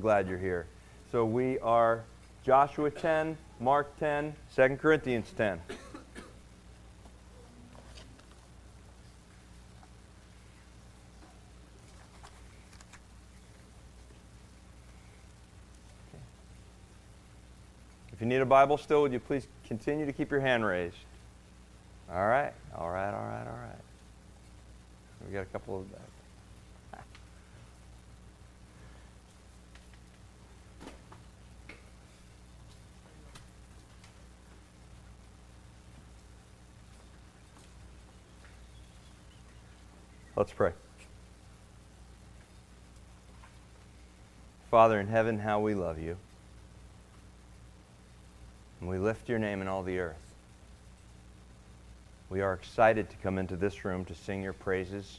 glad you're here. So we are Joshua 10, Mark 10, 2 Corinthians 10. If you need a Bible still, would you please continue to keep your hand raised? All right, all right, all right, all right. We got a couple of Let's pray. Father in heaven, how we love you. And we lift your name in all the earth. We are excited to come into this room to sing your praises.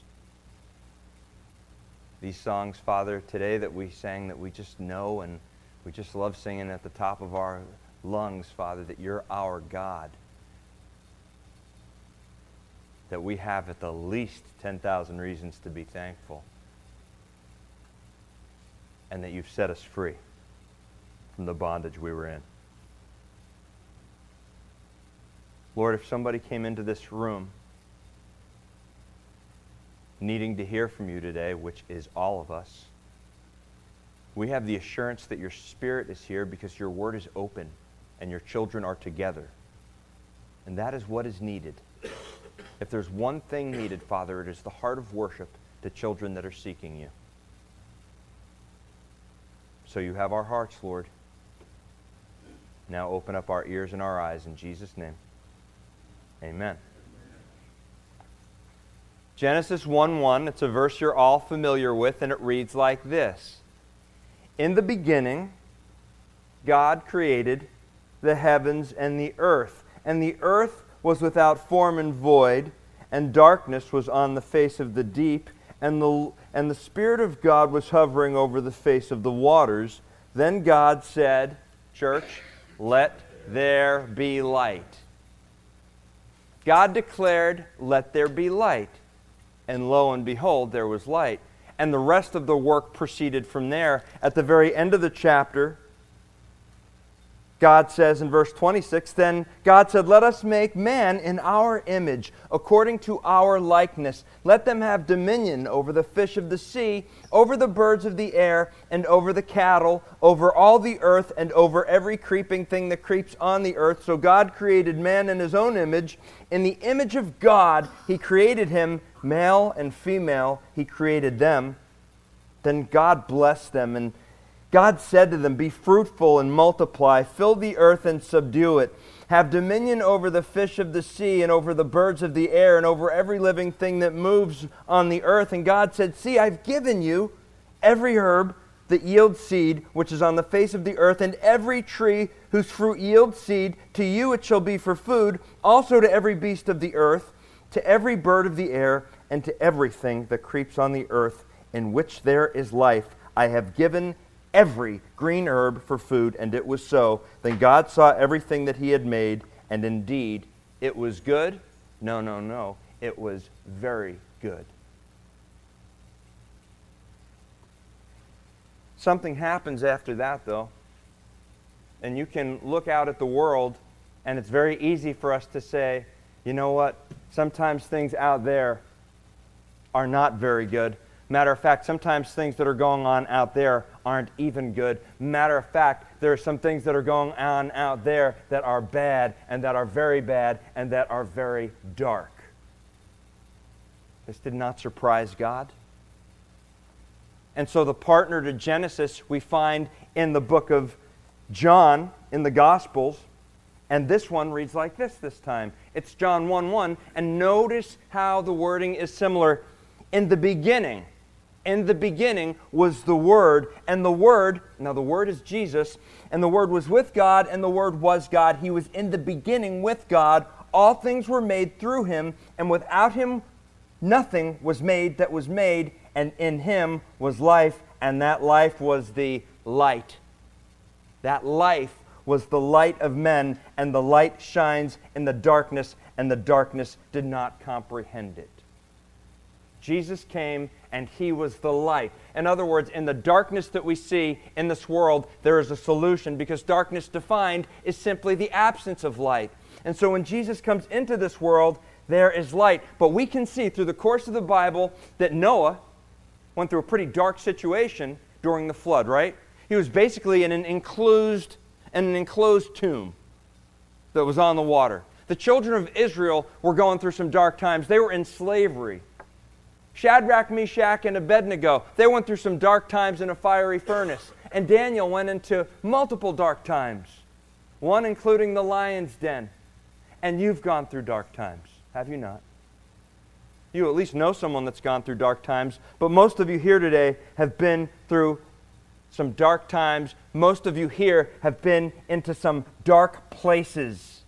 These songs, Father, today that we sang that we just know and we just love singing at the top of our lungs, Father, that you're our God. That we have at the least 10,000 reasons to be thankful. And that you've set us free from the bondage we were in. Lord, if somebody came into this room needing to hear from you today, which is all of us, we have the assurance that your Spirit is here because your word is open and your children are together. And that is what is needed. If there's one thing needed, Father, it is the heart of worship to children that are seeking you. So you have our hearts, Lord. Now open up our ears and our eyes in Jesus' name. Amen. Genesis 1 1, it's a verse you're all familiar with, and it reads like this In the beginning, God created the heavens and the earth, and the earth was without form and void, and darkness was on the face of the deep, and the, and the Spirit of God was hovering over the face of the waters. Then God said, Church, let there be light. God declared, Let there be light. And lo and behold, there was light. And the rest of the work proceeded from there. At the very end of the chapter, God says in verse 26 Then God said, Let us make man in our image, according to our likeness. Let them have dominion over the fish of the sea, over the birds of the air, and over the cattle, over all the earth, and over every creeping thing that creeps on the earth. So God created man in his own image. In the image of God, he created him, male and female, he created them. Then God blessed them and God said to them, Be fruitful and multiply, fill the earth and subdue it. Have dominion over the fish of the sea and over the birds of the air and over every living thing that moves on the earth. And God said, See, I've given you every herb that yields seed, which is on the face of the earth, and every tree whose fruit yields seed. To you it shall be for food, also to every beast of the earth, to every bird of the air, and to everything that creeps on the earth, in which there is life. I have given every green herb for food, and it was so. Then God saw everything that he had made, and indeed it was good. No, no, no. It was very good. Something happens after that, though. And you can look out at the world, and it's very easy for us to say, you know what? Sometimes things out there are not very good. Matter of fact, sometimes things that are going on out there aren't even good. Matter of fact, there are some things that are going on out there that are bad and that are very bad and that are very dark. This did not surprise God. And so, the partner to Genesis we find in the book of John in the Gospels. And this one reads like this this time. It's John 1 1. And notice how the wording is similar. In the beginning, in the beginning was the Word, and the Word, now the Word is Jesus, and the Word was with God, and the Word was God. He was in the beginning with God. All things were made through him, and without him nothing was made that was made, and in him was life, and that life was the light. That life was the light of men, and the light shines in the darkness, and the darkness did not comprehend it. Jesus came and he was the light. In other words, in the darkness that we see in this world, there is a solution because darkness defined is simply the absence of light. And so when Jesus comes into this world, there is light. But we can see through the course of the Bible that Noah went through a pretty dark situation during the flood, right? He was basically in an enclosed, in an enclosed tomb that was on the water. The children of Israel were going through some dark times. They were in slavery. Shadrach, Meshach, and Abednego, they went through some dark times in a fiery furnace. And Daniel went into multiple dark times, one including the lion's den. And you've gone through dark times, have you not? You at least know someone that's gone through dark times, but most of you here today have been through some dark times. Most of you here have been into some dark places.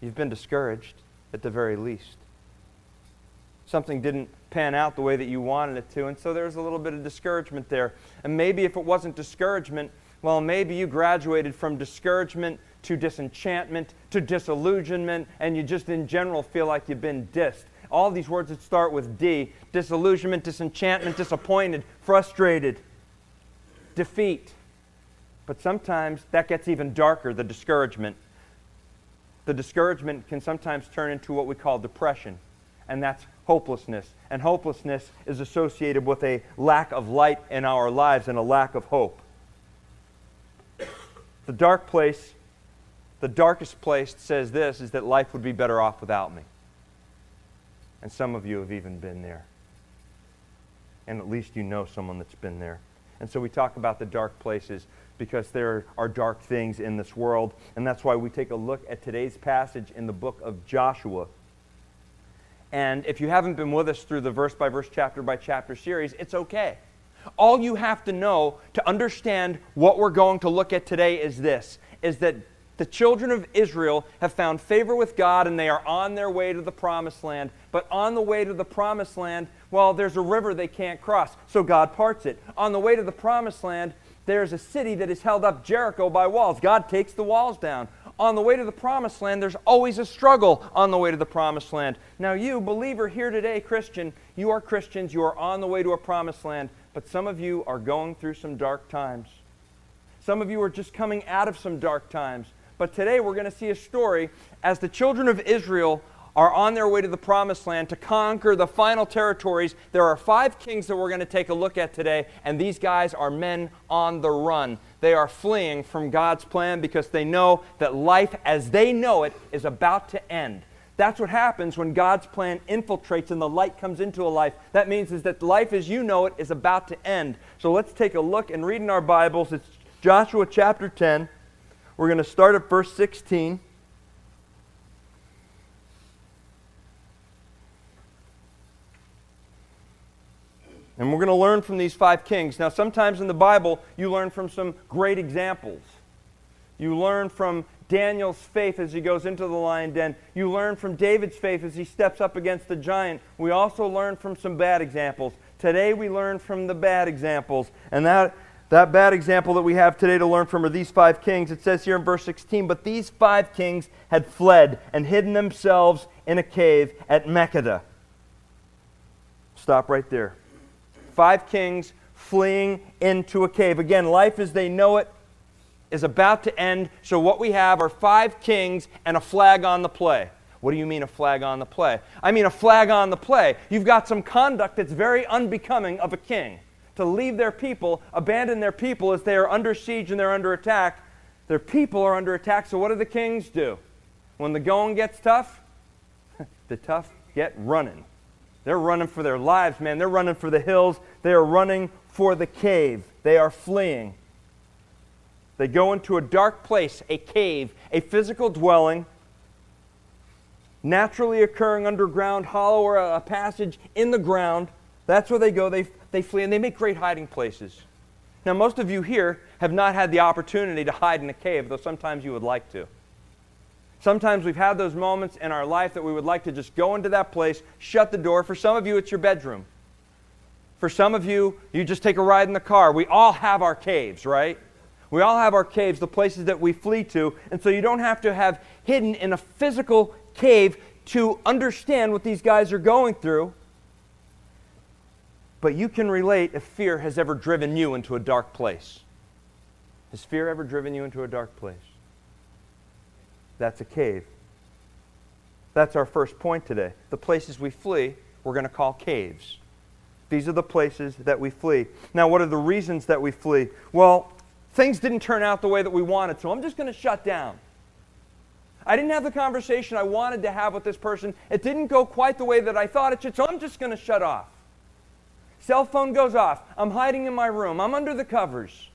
You've been discouraged, at the very least. Something didn't pan out the way that you wanted it to, and so there's a little bit of discouragement there. And maybe if it wasn't discouragement, well, maybe you graduated from discouragement to disenchantment to disillusionment, and you just in general feel like you've been dissed. All these words that start with D disillusionment, disenchantment, disappointed, frustrated, defeat. But sometimes that gets even darker, the discouragement. The discouragement can sometimes turn into what we call depression, and that's hopelessness. And hopelessness is associated with a lack of light in our lives and a lack of hope. The dark place, the darkest place says this is that life would be better off without me. And some of you have even been there. And at least you know someone that's been there. And so we talk about the dark places because there are dark things in this world. And that's why we take a look at today's passage in the book of Joshua. And if you haven't been with us through the verse by verse, chapter by chapter series, it's okay. All you have to know to understand what we're going to look at today is this is that the children of Israel have found favor with God and they are on their way to the promised land. But on the way to the promised land, well, there's a river they can't cross, so God parts it. On the way to the promised land, there's a city that is held up, Jericho, by walls. God takes the walls down. On the way to the promised land, there's always a struggle on the way to the promised land. Now, you, believer here today, Christian, you are Christians, you are on the way to a promised land, but some of you are going through some dark times. Some of you are just coming out of some dark times. But today we're going to see a story as the children of Israel are on their way to the promised land to conquer the final territories. There are five kings that we're going to take a look at today, and these guys are men on the run. They are fleeing from God's plan because they know that life as they know it is about to end. That's what happens when God's plan infiltrates and the light comes into a life. That means is that life as you know it is about to end. So let's take a look and read in our Bibles. It's Joshua chapter 10. We're going to start at verse 16. And we're going to learn from these five kings. Now, sometimes in the Bible, you learn from some great examples. You learn from Daniel's faith as he goes into the lion den. You learn from David's faith as he steps up against the giant. We also learn from some bad examples. Today, we learn from the bad examples. And that, that bad example that we have today to learn from are these five kings. It says here in verse 16 But these five kings had fled and hidden themselves in a cave at Makkedah. Stop right there. Five kings fleeing into a cave. Again, life as they know it is about to end. So, what we have are five kings and a flag on the play. What do you mean a flag on the play? I mean a flag on the play. You've got some conduct that's very unbecoming of a king. To leave their people, abandon their people as they are under siege and they're under attack. Their people are under attack, so what do the kings do? When the going gets tough, the tough get running. They're running for their lives, man. They're running for the hills. They are running for the cave. They are fleeing. They go into a dark place, a cave, a physical dwelling, naturally occurring underground, hollow, or a passage in the ground. That's where they go. They, they flee, and they make great hiding places. Now, most of you here have not had the opportunity to hide in a cave, though sometimes you would like to. Sometimes we've had those moments in our life that we would like to just go into that place, shut the door. For some of you, it's your bedroom. For some of you, you just take a ride in the car. We all have our caves, right? We all have our caves, the places that we flee to. And so you don't have to have hidden in a physical cave to understand what these guys are going through. But you can relate if fear has ever driven you into a dark place. Has fear ever driven you into a dark place? That's a cave. That's our first point today. The places we flee, we're going to call caves. These are the places that we flee. Now, what are the reasons that we flee? Well, things didn't turn out the way that we wanted, so I'm just going to shut down. I didn't have the conversation I wanted to have with this person. It didn't go quite the way that I thought it should, so I'm just going to shut off. Cell phone goes off. I'm hiding in my room. I'm under the covers.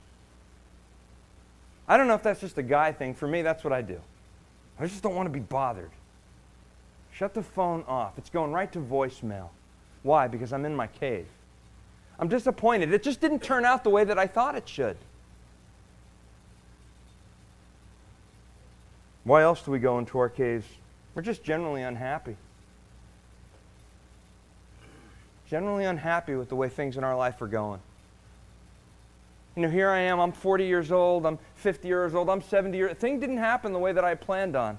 I don't know if that's just a guy thing. For me, that's what I do. I just don't want to be bothered. Shut the phone off. It's going right to voicemail. Why? Because I'm in my cave. I'm disappointed. It just didn't turn out the way that I thought it should. Why else do we go into our caves? We're just generally unhappy. Generally unhappy with the way things in our life are going. You know, here I am, I'm 40 years old, I'm 50 years old, I'm 70 years Things didn't happen the way that I planned on.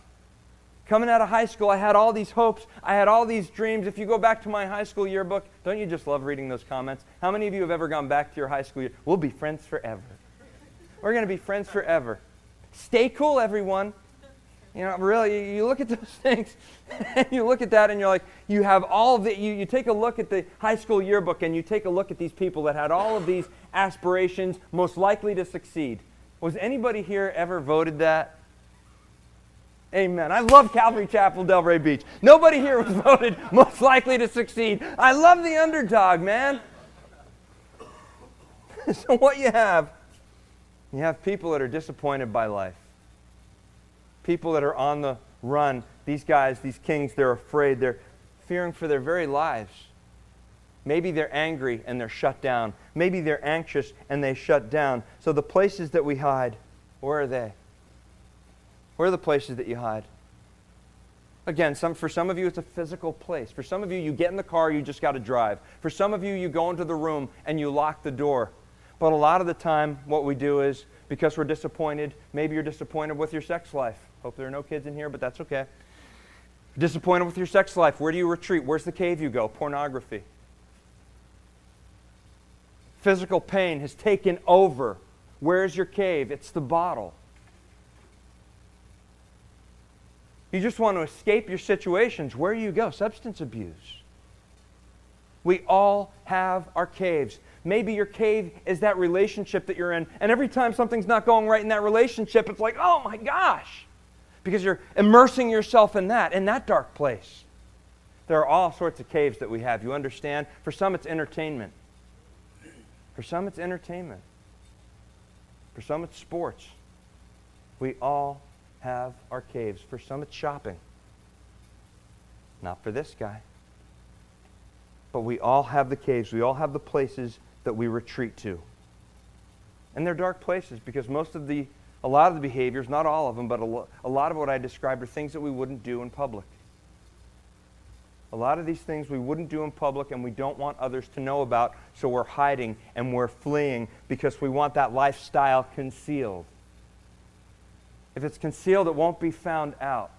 Coming out of high school, I had all these hopes, I had all these dreams. If you go back to my high school yearbook, don't you just love reading those comments? How many of you have ever gone back to your high school year? We'll be friends forever. We're going to be friends forever. Stay cool, everyone. You know, really, you look at those things, and you look at that, and you're like, you have all the, you, you take a look at the high school yearbook, and you take a look at these people that had all of these aspirations, most likely to succeed. Was anybody here ever voted that? Amen. I love Calvary Chapel, Delray Beach. Nobody here was voted most likely to succeed. I love the underdog, man. so, what you have, you have people that are disappointed by life people that are on the run. These guys, these kings, they're afraid. They're fearing for their very lives. Maybe they're angry and they're shut down. Maybe they're anxious and they shut down. So the places that we hide, where are they? Where are the places that you hide? Again, some, for some of you, it's a physical place. For some of you, you get in the car, you just got to drive. For some of you, you go into the room and you lock the door. But a lot of the time, what we do is because we're disappointed, maybe you're disappointed with your sex life. Hope there are no kids in here, but that's okay. Disappointed with your sex life. Where do you retreat? Where's the cave you go? Pornography. Physical pain has taken over. Where's your cave? It's the bottle. You just want to escape your situations. Where do you go? Substance abuse. We all have our caves. Maybe your cave is that relationship that you're in, and every time something's not going right in that relationship, it's like, oh my gosh because you're immersing yourself in that, in that dark place. There are all sorts of caves that we have. You understand? For some, it's entertainment. For some, it's entertainment. For some, it's sports. We all have our caves. For some, it's shopping. Not for this guy. But we all have the caves. We all have the places that we retreat to. And they're dark places because most of the a lot of the behaviors, not all of them, but a, lo- a lot of what I described are things that we wouldn't do in public. A lot of these things we wouldn't do in public and we don't want others to know about, so we're hiding and we're fleeing because we want that lifestyle concealed. If it's concealed, it won't be found out.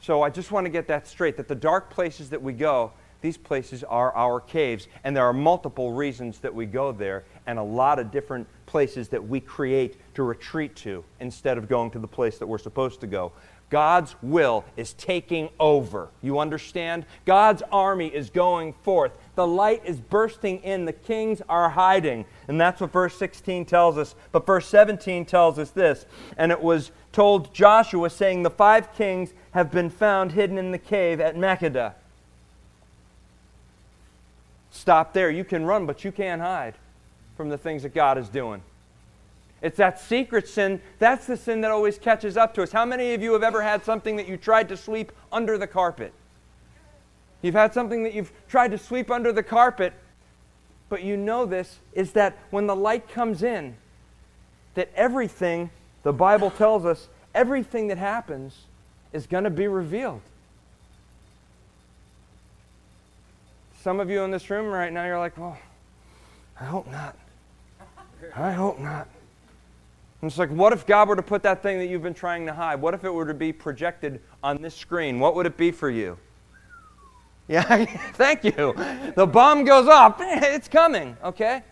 So I just want to get that straight that the dark places that we go, these places are our caves. And there are multiple reasons that we go there and a lot of different places that we create to retreat to instead of going to the place that we're supposed to go. God's will is taking over. You understand? God's army is going forth. The light is bursting in. The kings are hiding. And that's what verse 16 tells us. But verse 17 tells us this. And it was told Joshua, saying, The five kings have been found hidden in the cave at Makkedah. Stop there. You can run, but you can't hide from the things that God is doing. It's that secret sin. That's the sin that always catches up to us. How many of you have ever had something that you tried to sweep under the carpet? You've had something that you've tried to sweep under the carpet, but you know this is that when the light comes in, that everything, the Bible tells us, everything that happens is going to be revealed. Some of you in this room right now, you're like, well, I hope not. I hope not. And it's like, what if God were to put that thing that you've been trying to hide? What if it were to be projected on this screen? What would it be for you? Yeah, thank you. The bomb goes off. It's coming, okay?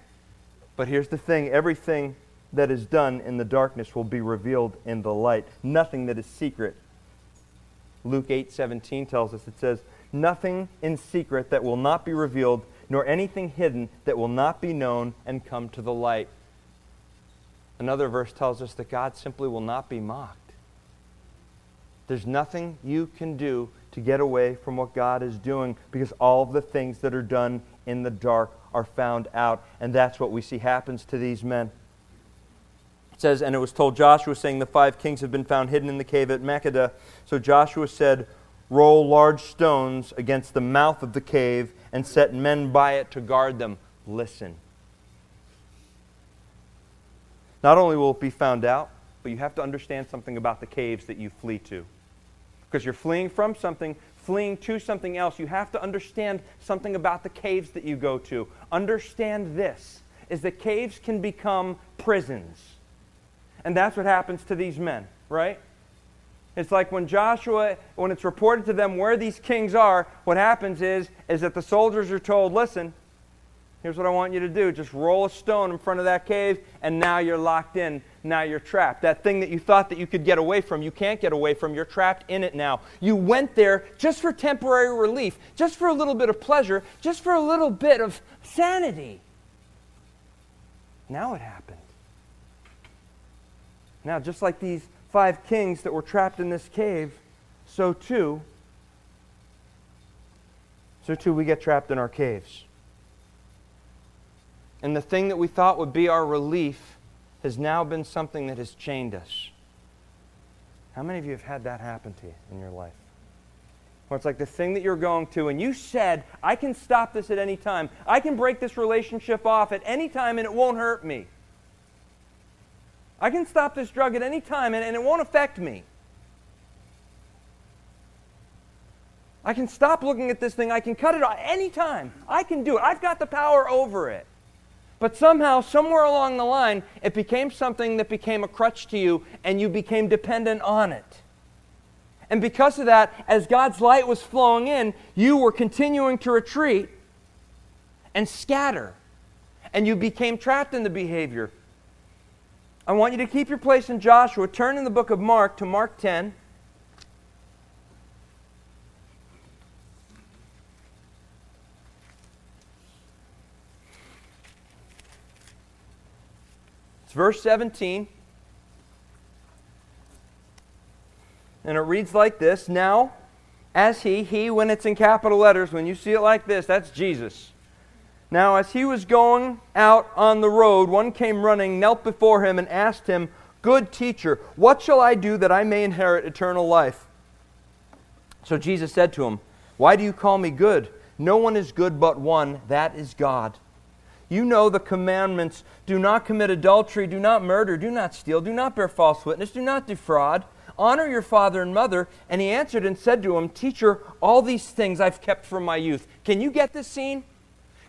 But here's the thing everything that is done in the darkness will be revealed in the light. Nothing that is secret. Luke 8 17 tells us it says, Nothing in secret that will not be revealed, nor anything hidden that will not be known and come to the light. Another verse tells us that God simply will not be mocked. There's nothing you can do to get away from what God is doing because all of the things that are done in the dark are found out. And that's what we see happens to these men. It says, And it was told Joshua, saying, The five kings have been found hidden in the cave at Makkedah. So Joshua said, Roll large stones against the mouth of the cave and set men by it to guard them. Listen. Not only will it be found out, but you have to understand something about the caves that you flee to. Because you're fleeing from something, fleeing to something else. You have to understand something about the caves that you go to. Understand this is that caves can become prisons. And that's what happens to these men, right? It's like when Joshua, when it's reported to them where these kings are, what happens is, is that the soldiers are told, listen, here's what I want you to do. Just roll a stone in front of that cave, and now you're locked in. Now you're trapped. That thing that you thought that you could get away from, you can't get away from. You're trapped in it now. You went there just for temporary relief, just for a little bit of pleasure, just for a little bit of sanity. Now it happened. Now, just like these five kings that were trapped in this cave, so too, so too we get trapped in our caves. And the thing that we thought would be our relief has now been something that has chained us. How many of you have had that happen to you in your life? Where it's like the thing that you're going to, and you said, I can stop this at any time. I can break this relationship off at any time and it won't hurt me. I can stop this drug at any time and, and it won't affect me. I can stop looking at this thing. I can cut it off any time. I can do it. I've got the power over it. But somehow, somewhere along the line, it became something that became a crutch to you and you became dependent on it. And because of that, as God's light was flowing in, you were continuing to retreat and scatter. And you became trapped in the behavior. I want you to keep your place in Joshua. Turn in the book of Mark to Mark 10. Verse 17. And it reads like this Now, as he, he, when it's in capital letters, when you see it like this, that's Jesus. Now, as he was going out on the road, one came running, knelt before him, and asked him, Good teacher, what shall I do that I may inherit eternal life? So Jesus said to him, Why do you call me good? No one is good but one, that is God. You know the commandments do not commit adultery, do not murder, do not steal, do not bear false witness, do not defraud, honor your father and mother. And he answered and said to him, Teacher, all these things I've kept from my youth. Can you get this scene?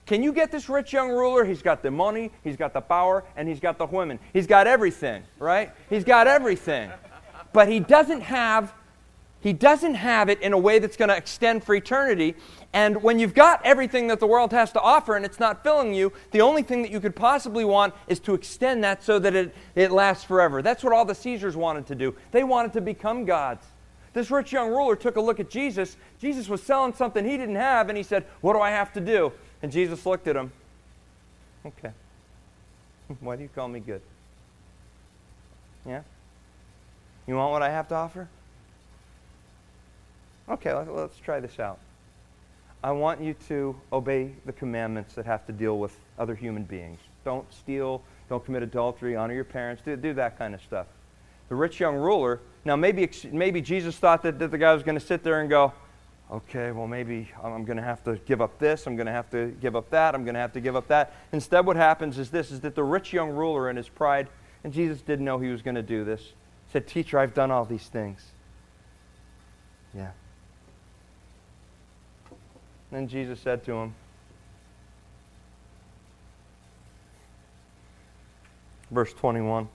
Can you get this rich young ruler? He's got the money, he's got the power, and he's got the women. He's got everything, right? He's got everything. But he doesn't have he doesn't have it in a way that's going to extend for eternity. And when you've got everything that the world has to offer and it's not filling you, the only thing that you could possibly want is to extend that so that it, it lasts forever. That's what all the Caesars wanted to do. They wanted to become gods. This rich young ruler took a look at Jesus. Jesus was selling something he didn't have, and he said, What do I have to do? And Jesus looked at him. Okay. Why do you call me good? Yeah? You want what I have to offer? Okay, let's try this out. I want you to obey the commandments that have to deal with other human beings. Don't steal, don't commit adultery, honor your parents, do, do that kind of stuff. The rich young ruler, now maybe, maybe Jesus thought that, that the guy was going to sit there and go, okay, well, maybe I'm going to have to give up this, I'm going to have to give up that, I'm going to have to give up that. Instead, what happens is this, is that the rich young ruler in his pride, and Jesus didn't know he was going to do this, said, teacher, I've done all these things. Yeah. Then Jesus said to him, verse 21.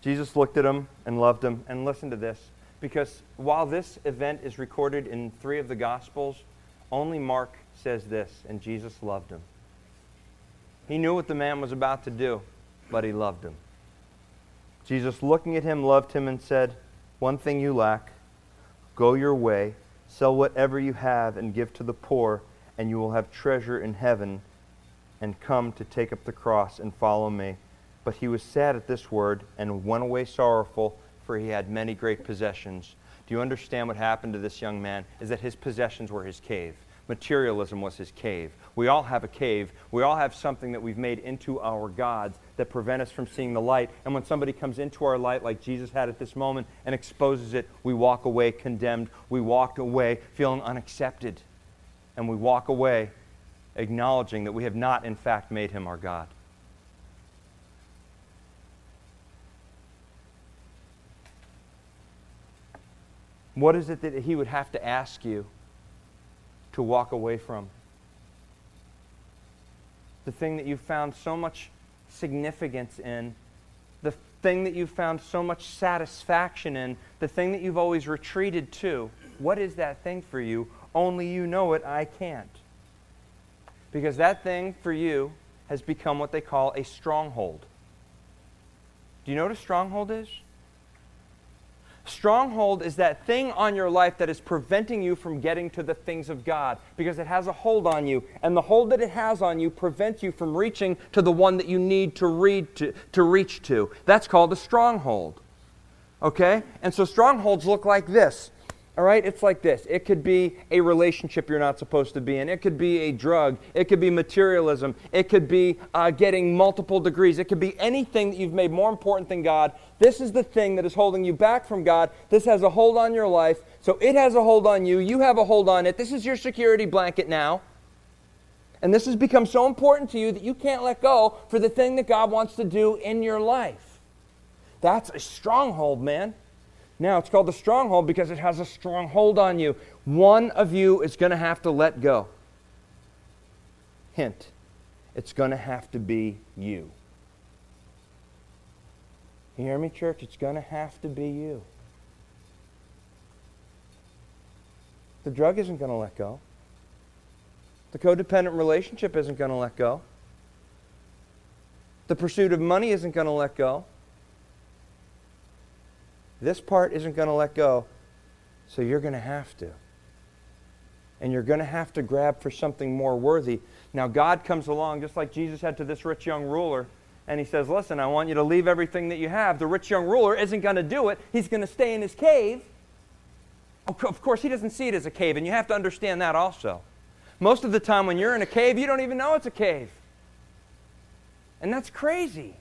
Jesus looked at him and loved him. And listen to this Because while this event is recorded in three of the Gospels, only Mark says this, and Jesus loved him. He knew what the man was about to do, but he loved him. Jesus, looking at him, loved him and said, One thing you lack. Go your way, sell whatever you have, and give to the poor, and you will have treasure in heaven. And come to take up the cross and follow me. But he was sad at this word and went away sorrowful, for he had many great possessions. Do you understand what happened to this young man? Is that his possessions were his cave. Materialism was his cave. We all have a cave. We all have something that we've made into our gods that prevent us from seeing the light. And when somebody comes into our light, like Jesus had at this moment, and exposes it, we walk away condemned. We walk away feeling unaccepted. And we walk away acknowledging that we have not, in fact, made him our God. What is it that he would have to ask you to walk away from? The thing that you found so much significance in, the thing that you've found so much satisfaction in, the thing that you've always retreated to. What is that thing for you? Only you know it, I can't. Because that thing for you has become what they call a stronghold. Do you know what a stronghold is? Stronghold is that thing on your life that is preventing you from getting to the things of God because it has a hold on you. And the hold that it has on you prevents you from reaching to the one that you need to, read to, to reach to. That's called a stronghold. Okay? And so strongholds look like this. All right, it's like this. It could be a relationship you're not supposed to be in. It could be a drug. It could be materialism. It could be uh, getting multiple degrees. It could be anything that you've made more important than God. This is the thing that is holding you back from God. This has a hold on your life. So it has a hold on you. You have a hold on it. This is your security blanket now. And this has become so important to you that you can't let go for the thing that God wants to do in your life. That's a stronghold, man. Now, it's called the stronghold because it has a strong hold on you. One of you is going to have to let go. Hint it's going to have to be you. You hear me, church? It's going to have to be you. The drug isn't going to let go. The codependent relationship isn't going to let go. The pursuit of money isn't going to let go. This part isn't going to let go, so you're going to have to. And you're going to have to grab for something more worthy. Now, God comes along, just like Jesus had to this rich young ruler, and he says, Listen, I want you to leave everything that you have. The rich young ruler isn't going to do it, he's going to stay in his cave. Of course, he doesn't see it as a cave, and you have to understand that also. Most of the time, when you're in a cave, you don't even know it's a cave. And that's crazy.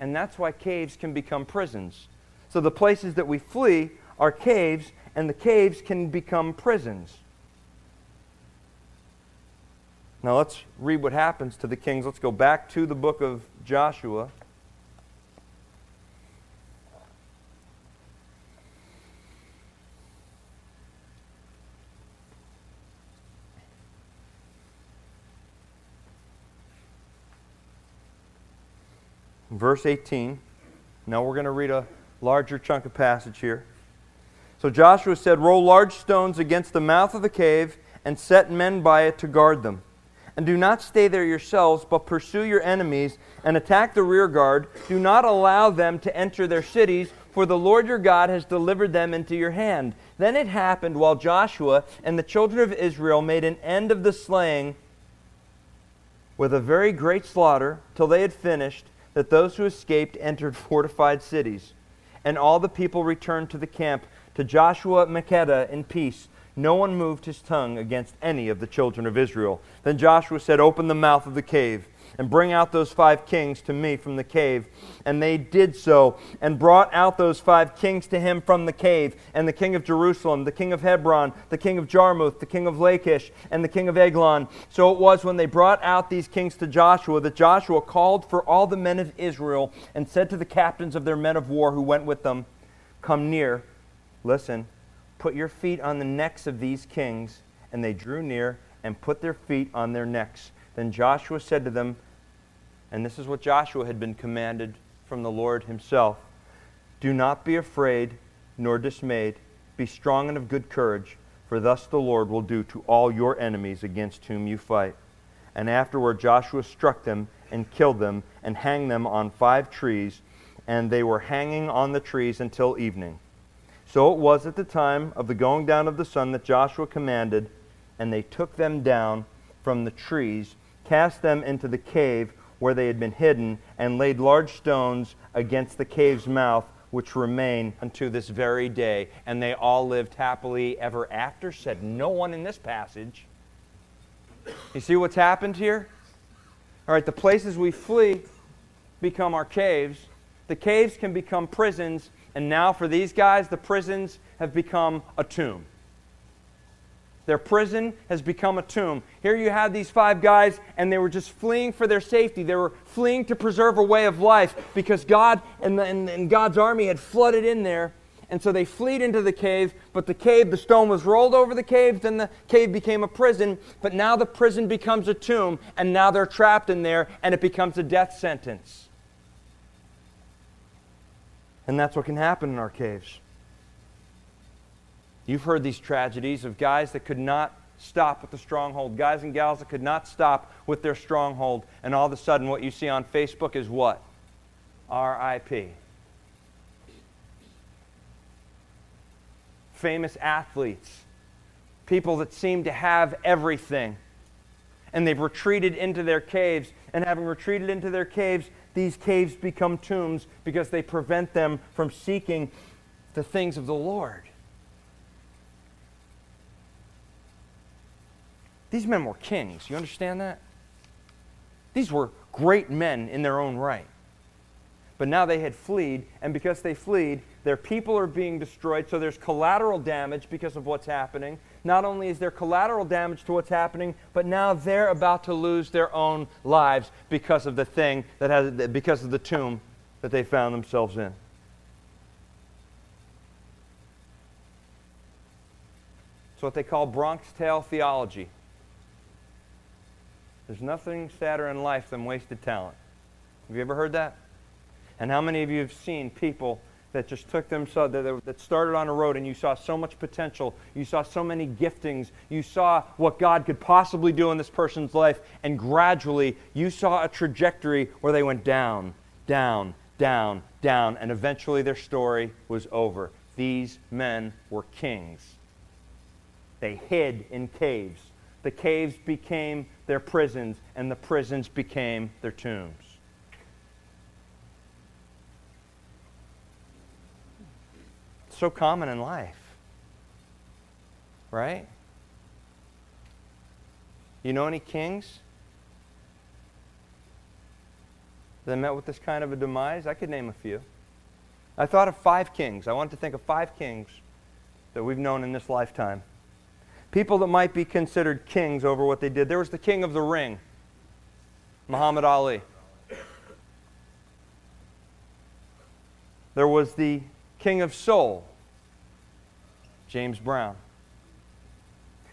And that's why caves can become prisons. So the places that we flee are caves, and the caves can become prisons. Now let's read what happens to the kings. Let's go back to the book of Joshua. Verse 18. Now we're going to read a larger chunk of passage here. So Joshua said, Roll large stones against the mouth of the cave and set men by it to guard them. And do not stay there yourselves, but pursue your enemies and attack the rear guard. Do not allow them to enter their cities, for the Lord your God has delivered them into your hand. Then it happened while Joshua and the children of Israel made an end of the slaying with a very great slaughter, till they had finished, that those who escaped entered fortified cities and all the people returned to the camp to Joshua Makkedah in peace. No one moved his tongue against any of the children of Israel. Then Joshua said, Open the mouth of the cave and bring out those five kings to me from the cave. And they did so, and brought out those five kings to him from the cave, and the king of Jerusalem, the king of Hebron, the king of Jarmuth, the king of Lachish, and the king of Eglon. So it was when they brought out these kings to Joshua that Joshua called for all the men of Israel, and said to the captains of their men of war who went with them, Come near, listen, put your feet on the necks of these kings. And they drew near and put their feet on their necks. Then Joshua said to them, and this is what Joshua had been commanded from the Lord himself Do not be afraid, nor dismayed. Be strong and of good courage, for thus the Lord will do to all your enemies against whom you fight. And afterward Joshua struck them and killed them and hanged them on five trees, and they were hanging on the trees until evening. So it was at the time of the going down of the sun that Joshua commanded, and they took them down from the trees, cast them into the cave where they had been hidden, and laid large stones against the cave's mouth, which remain unto this very day. And they all lived happily ever after, said no one in this passage. You see what's happened here? All right, the places we flee become our caves. The caves can become prisons, and now for these guys, the prisons have become a tomb. Their prison has become a tomb. Here you have these five guys, and they were just fleeing for their safety. They were fleeing to preserve a way of life because God and, the, and, and God's army had flooded in there. And so they fled into the cave, but the cave, the stone was rolled over the cave, then the cave became a prison, but now the prison becomes a tomb, and now they're trapped in there, and it becomes a death sentence. And that's what can happen in our caves. You've heard these tragedies of guys that could not stop with the stronghold, guys and gals that could not stop with their stronghold, and all of a sudden what you see on Facebook is what? RIP. famous athletes, people that seem to have everything. And they've retreated into their caves. And having retreated into their caves, these caves become tombs because they prevent them from seeking the things of the Lord. These men were kings. You understand that? These were great men in their own right. But now they had fled, and because they fled, their people are being destroyed, so there's collateral damage because of what's happening. Not only is there collateral damage to what's happening, but now they're about to lose their own lives because of the thing that has, because of the tomb that they found themselves in. It's what they call Bronx Tale theology. There's nothing sadder in life than wasted talent. Have you ever heard that? And how many of you have seen people that just took them so that, that started on a road and you saw so much potential you saw so many giftings you saw what god could possibly do in this person's life and gradually you saw a trajectory where they went down down down down and eventually their story was over these men were kings they hid in caves the caves became their prisons and the prisons became their tombs so common in life. Right? You know any kings that met with this kind of a demise? I could name a few. I thought of five kings. I wanted to think of five kings that we've known in this lifetime. People that might be considered kings over what they did. There was the king of the ring, Muhammad Ali. There was the king of soul, James Brown.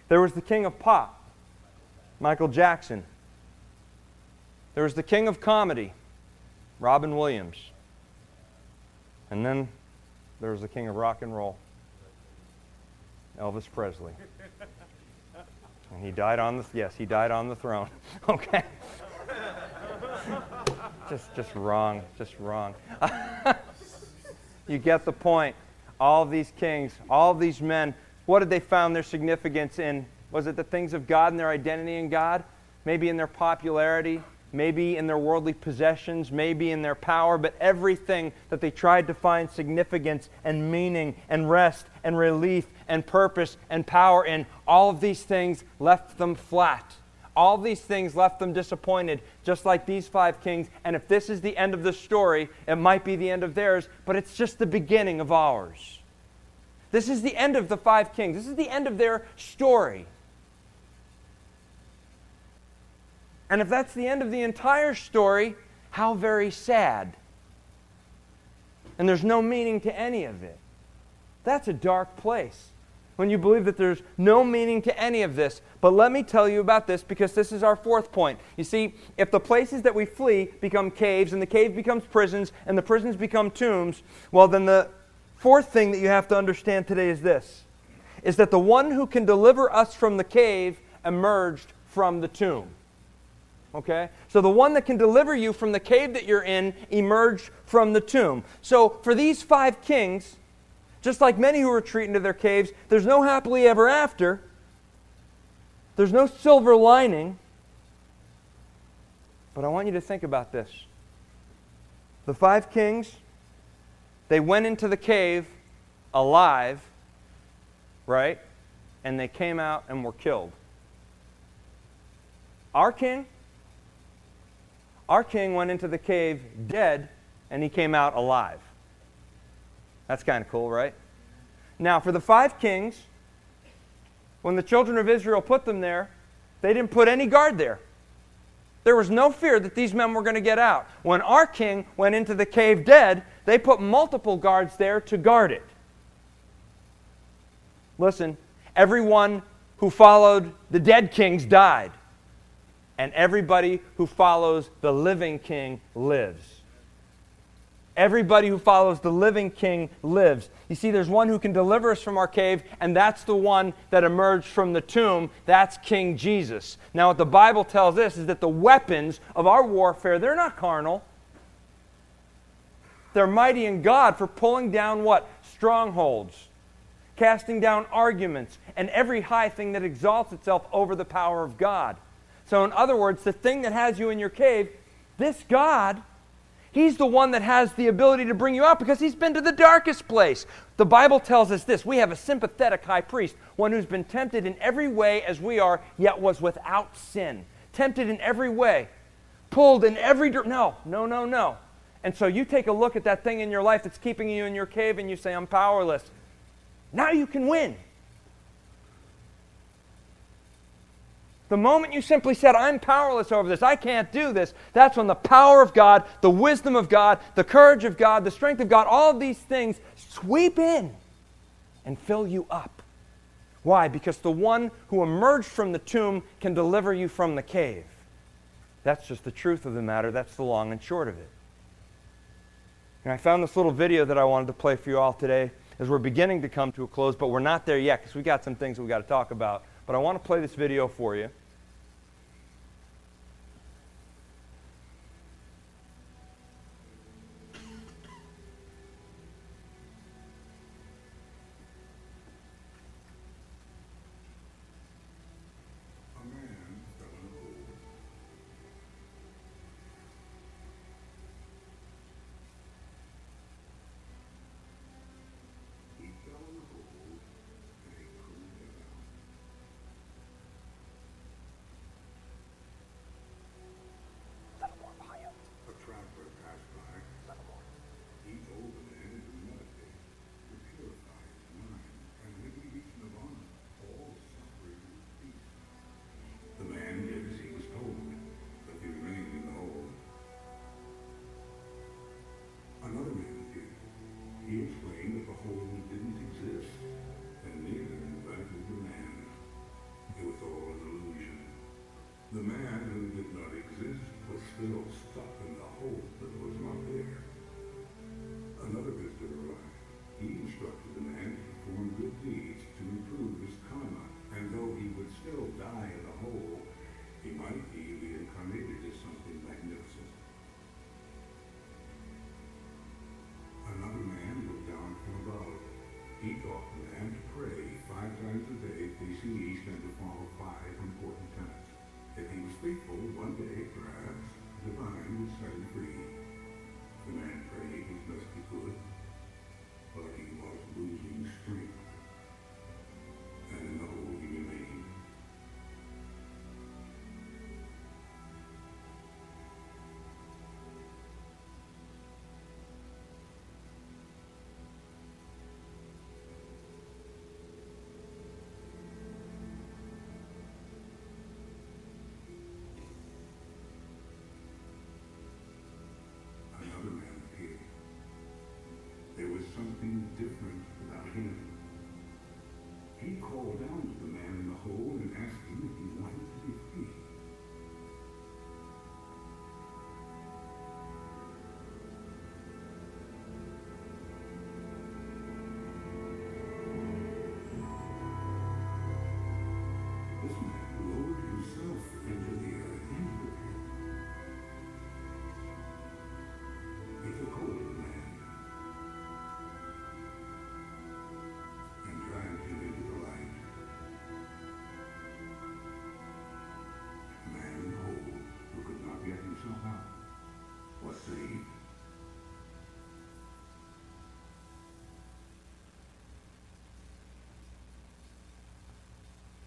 There was the king of pop, Michael Jackson. There was the king of comedy, Robin Williams. And then there was the king of rock and roll, Elvis Presley. And he died on the yes, he died on the throne. okay. just just wrong, just wrong. you get the point all these kings, all these men, what did they found their significance in? Was it the things of God and their identity in God? Maybe in their popularity, maybe in their worldly possessions, maybe in their power, but everything that they tried to find significance and meaning and rest and relief and purpose and power in, all of these things left them flat. All these things left them disappointed, just like these five kings. And if this is the end of the story, it might be the end of theirs, but it's just the beginning of ours. This is the end of the five kings. This is the end of their story. And if that's the end of the entire story, how very sad. And there's no meaning to any of it. That's a dark place when you believe that there's no meaning to any of this. But let me tell you about this because this is our fourth point. You see, if the places that we flee become caves and the cave becomes prisons and the prisons become tombs, well, then the Fourth thing that you have to understand today is this is that the one who can deliver us from the cave emerged from the tomb. Okay? So the one that can deliver you from the cave that you're in emerged from the tomb. So for these five kings, just like many who retreat into their caves, there's no happily ever after. There's no silver lining. But I want you to think about this. The five kings, they went into the cave alive, right? And they came out and were killed. Our king, our king went into the cave dead and he came out alive. That's kind of cool, right? Now, for the five kings, when the children of Israel put them there, they didn't put any guard there. There was no fear that these men were going to get out. When our king went into the cave dead, they put multiple guards there to guard it. Listen, everyone who followed the dead kings died, and everybody who follows the living king lives. Everybody who follows the living king lives. You see, there's one who can deliver us from our cave, and that's the one that emerged from the tomb. That's King Jesus. Now, what the Bible tells us is that the weapons of our warfare, they're not carnal. They're mighty in God for pulling down what? Strongholds, casting down arguments, and every high thing that exalts itself over the power of God. So, in other words, the thing that has you in your cave, this God He's the one that has the ability to bring you out because he's been to the darkest place. The Bible tells us this we have a sympathetic high priest, one who's been tempted in every way as we are, yet was without sin. Tempted in every way, pulled in every direction. No, no, no, no. And so you take a look at that thing in your life that's keeping you in your cave and you say, I'm powerless. Now you can win. The moment you simply said, I'm powerless over this, I can't do this, that's when the power of God, the wisdom of God, the courage of God, the strength of God, all of these things sweep in and fill you up. Why? Because the one who emerged from the tomb can deliver you from the cave. That's just the truth of the matter. That's the long and short of it. And I found this little video that I wanted to play for you all today as we're beginning to come to a close, but we're not there yet because we got some things we got to talk about. But I want to play this video for you.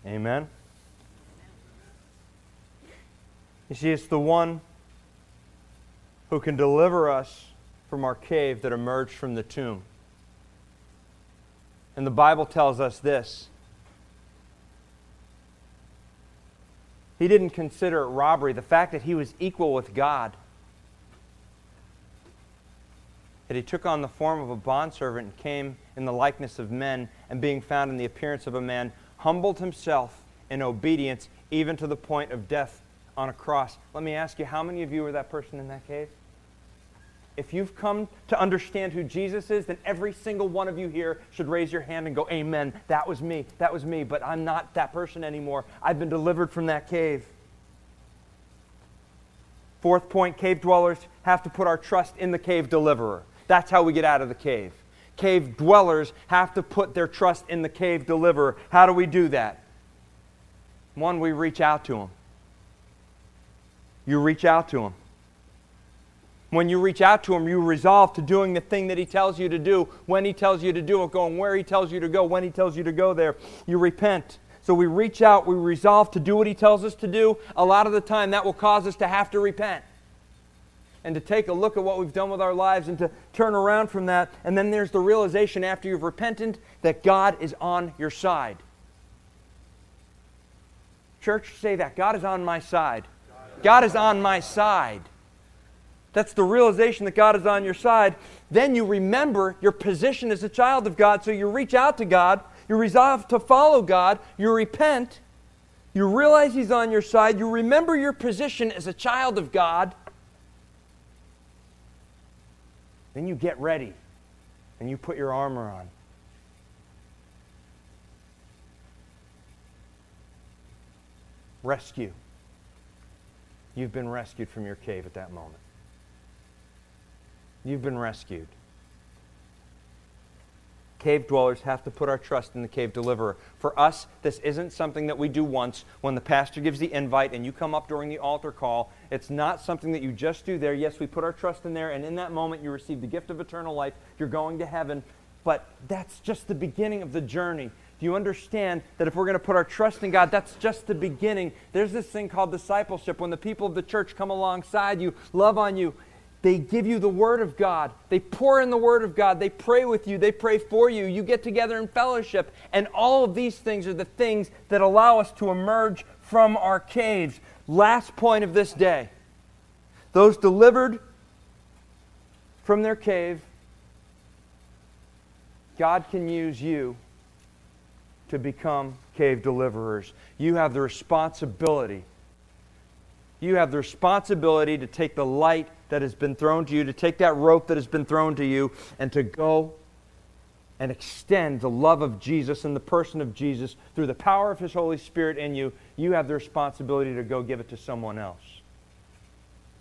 Amen? You see, it's the one who can deliver us from our cave that emerged from the tomb. And the Bible tells us this He didn't consider it robbery, the fact that he was equal with God. That he took on the form of a bondservant and came in the likeness of men, and being found in the appearance of a man, humbled himself in obedience, even to the point of death on a cross. Let me ask you, how many of you were that person in that cave? If you've come to understand who Jesus is, then every single one of you here should raise your hand and go, Amen. That was me. That was me. But I'm not that person anymore. I've been delivered from that cave. Fourth point cave dwellers have to put our trust in the cave deliverer. That's how we get out of the cave. Cave dwellers have to put their trust in the cave deliverer. How do we do that? One, we reach out to him. You reach out to him. When you reach out to Him, you resolve to doing the thing that He tells you to do, when He tells you to do it, going where He tells you to go, when He tells you to go there. You repent. So we reach out, we resolve to do what He tells us to do. A lot of the time, that will cause us to have to repent and to take a look at what we've done with our lives and to turn around from that. And then there's the realization after you've repented that God is on your side. Church, say that. God is on my side. God is on my side. That's the realization that God is on your side. Then you remember your position as a child of God. So you reach out to God, you resolve to follow God, you repent, you realize He's on your side, you remember your position as a child of God. Then you get ready and you put your armor on. Rescue. You've been rescued from your cave at that moment. You've been rescued. Cave dwellers have to put our trust in the cave deliverer. For us, this isn't something that we do once when the pastor gives the invite and you come up during the altar call. It's not something that you just do there. Yes, we put our trust in there, and in that moment, you receive the gift of eternal life. You're going to heaven. But that's just the beginning of the journey. Do you understand that if we're going to put our trust in God, that's just the beginning? There's this thing called discipleship. When the people of the church come alongside you, love on you, they give you the Word of God. They pour in the Word of God. They pray with you. They pray for you. You get together in fellowship. And all of these things are the things that allow us to emerge from our caves. Last point of this day those delivered from their cave, God can use you to become cave deliverers. You have the responsibility. You have the responsibility to take the light that has been thrown to you, to take that rope that has been thrown to you, and to go and extend the love of Jesus and the person of Jesus through the power of His Holy Spirit in you, you have the responsibility to go give it to someone else.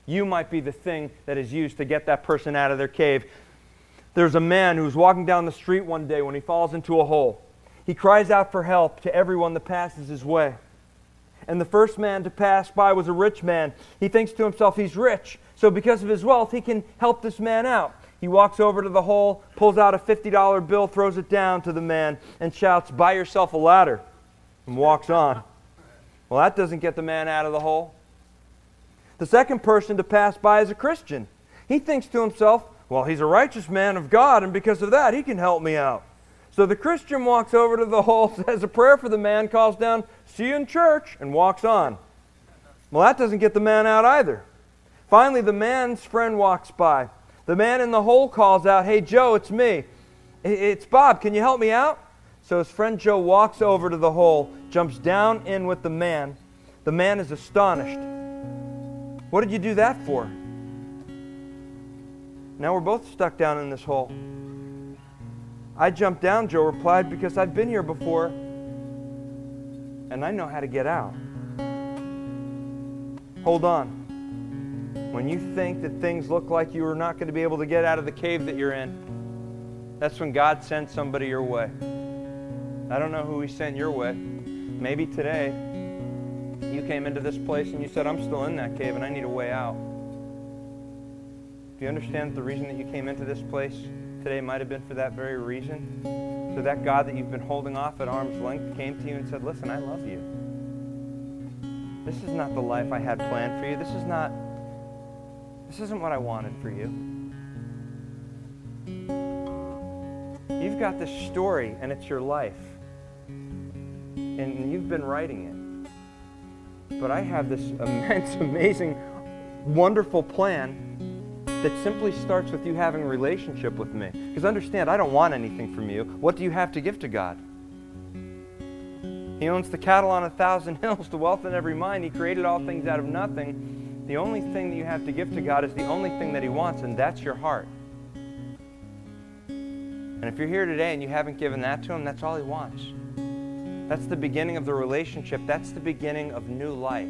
You might be the thing that is used to get that person out of their cave. There's a man who's walking down the street one day when he falls into a hole. He cries out for help to everyone that passes his way. And the first man to pass by was a rich man. He thinks to himself, he's rich. So, because of his wealth, he can help this man out. He walks over to the hole, pulls out a $50 bill, throws it down to the man, and shouts, Buy yourself a ladder, and walks on. Well, that doesn't get the man out of the hole. The second person to pass by is a Christian. He thinks to himself, Well, he's a righteous man of God, and because of that, he can help me out. So the Christian walks over to the hole, says a prayer for the man, calls down, See you in church, and walks on. Well, that doesn't get the man out either. Finally, the man's friend walks by. The man in the hole calls out, Hey, Joe, it's me. It's Bob. Can you help me out? So his friend Joe walks over to the hole, jumps down in with the man. The man is astonished. What did you do that for? Now we're both stuck down in this hole. I jumped down, Joe replied, because I've been here before and I know how to get out. Hold on. When you think that things look like you are not going to be able to get out of the cave that you're in, that's when God sent somebody your way. I don't know who He sent your way. Maybe today you came into this place and you said, I'm still in that cave and I need a way out. Do you understand the reason that you came into this place today might have been for that very reason? So that God that you've been holding off at arm's length came to you and said, Listen, I love you. This is not the life I had planned for you. This is not, this isn't what I wanted for you. You've got this story and it's your life. And you've been writing it. But I have this immense, amazing, wonderful plan that simply starts with you having a relationship with me. Because understand, I don't want anything from you. What do you have to give to God? He owns the cattle on a thousand hills, the wealth in every mine. He created all things out of nothing. The only thing that you have to give to God is the only thing that He wants, and that's your heart. And if you're here today and you haven't given that to Him, that's all He wants. That's the beginning of the relationship. That's the beginning of new life.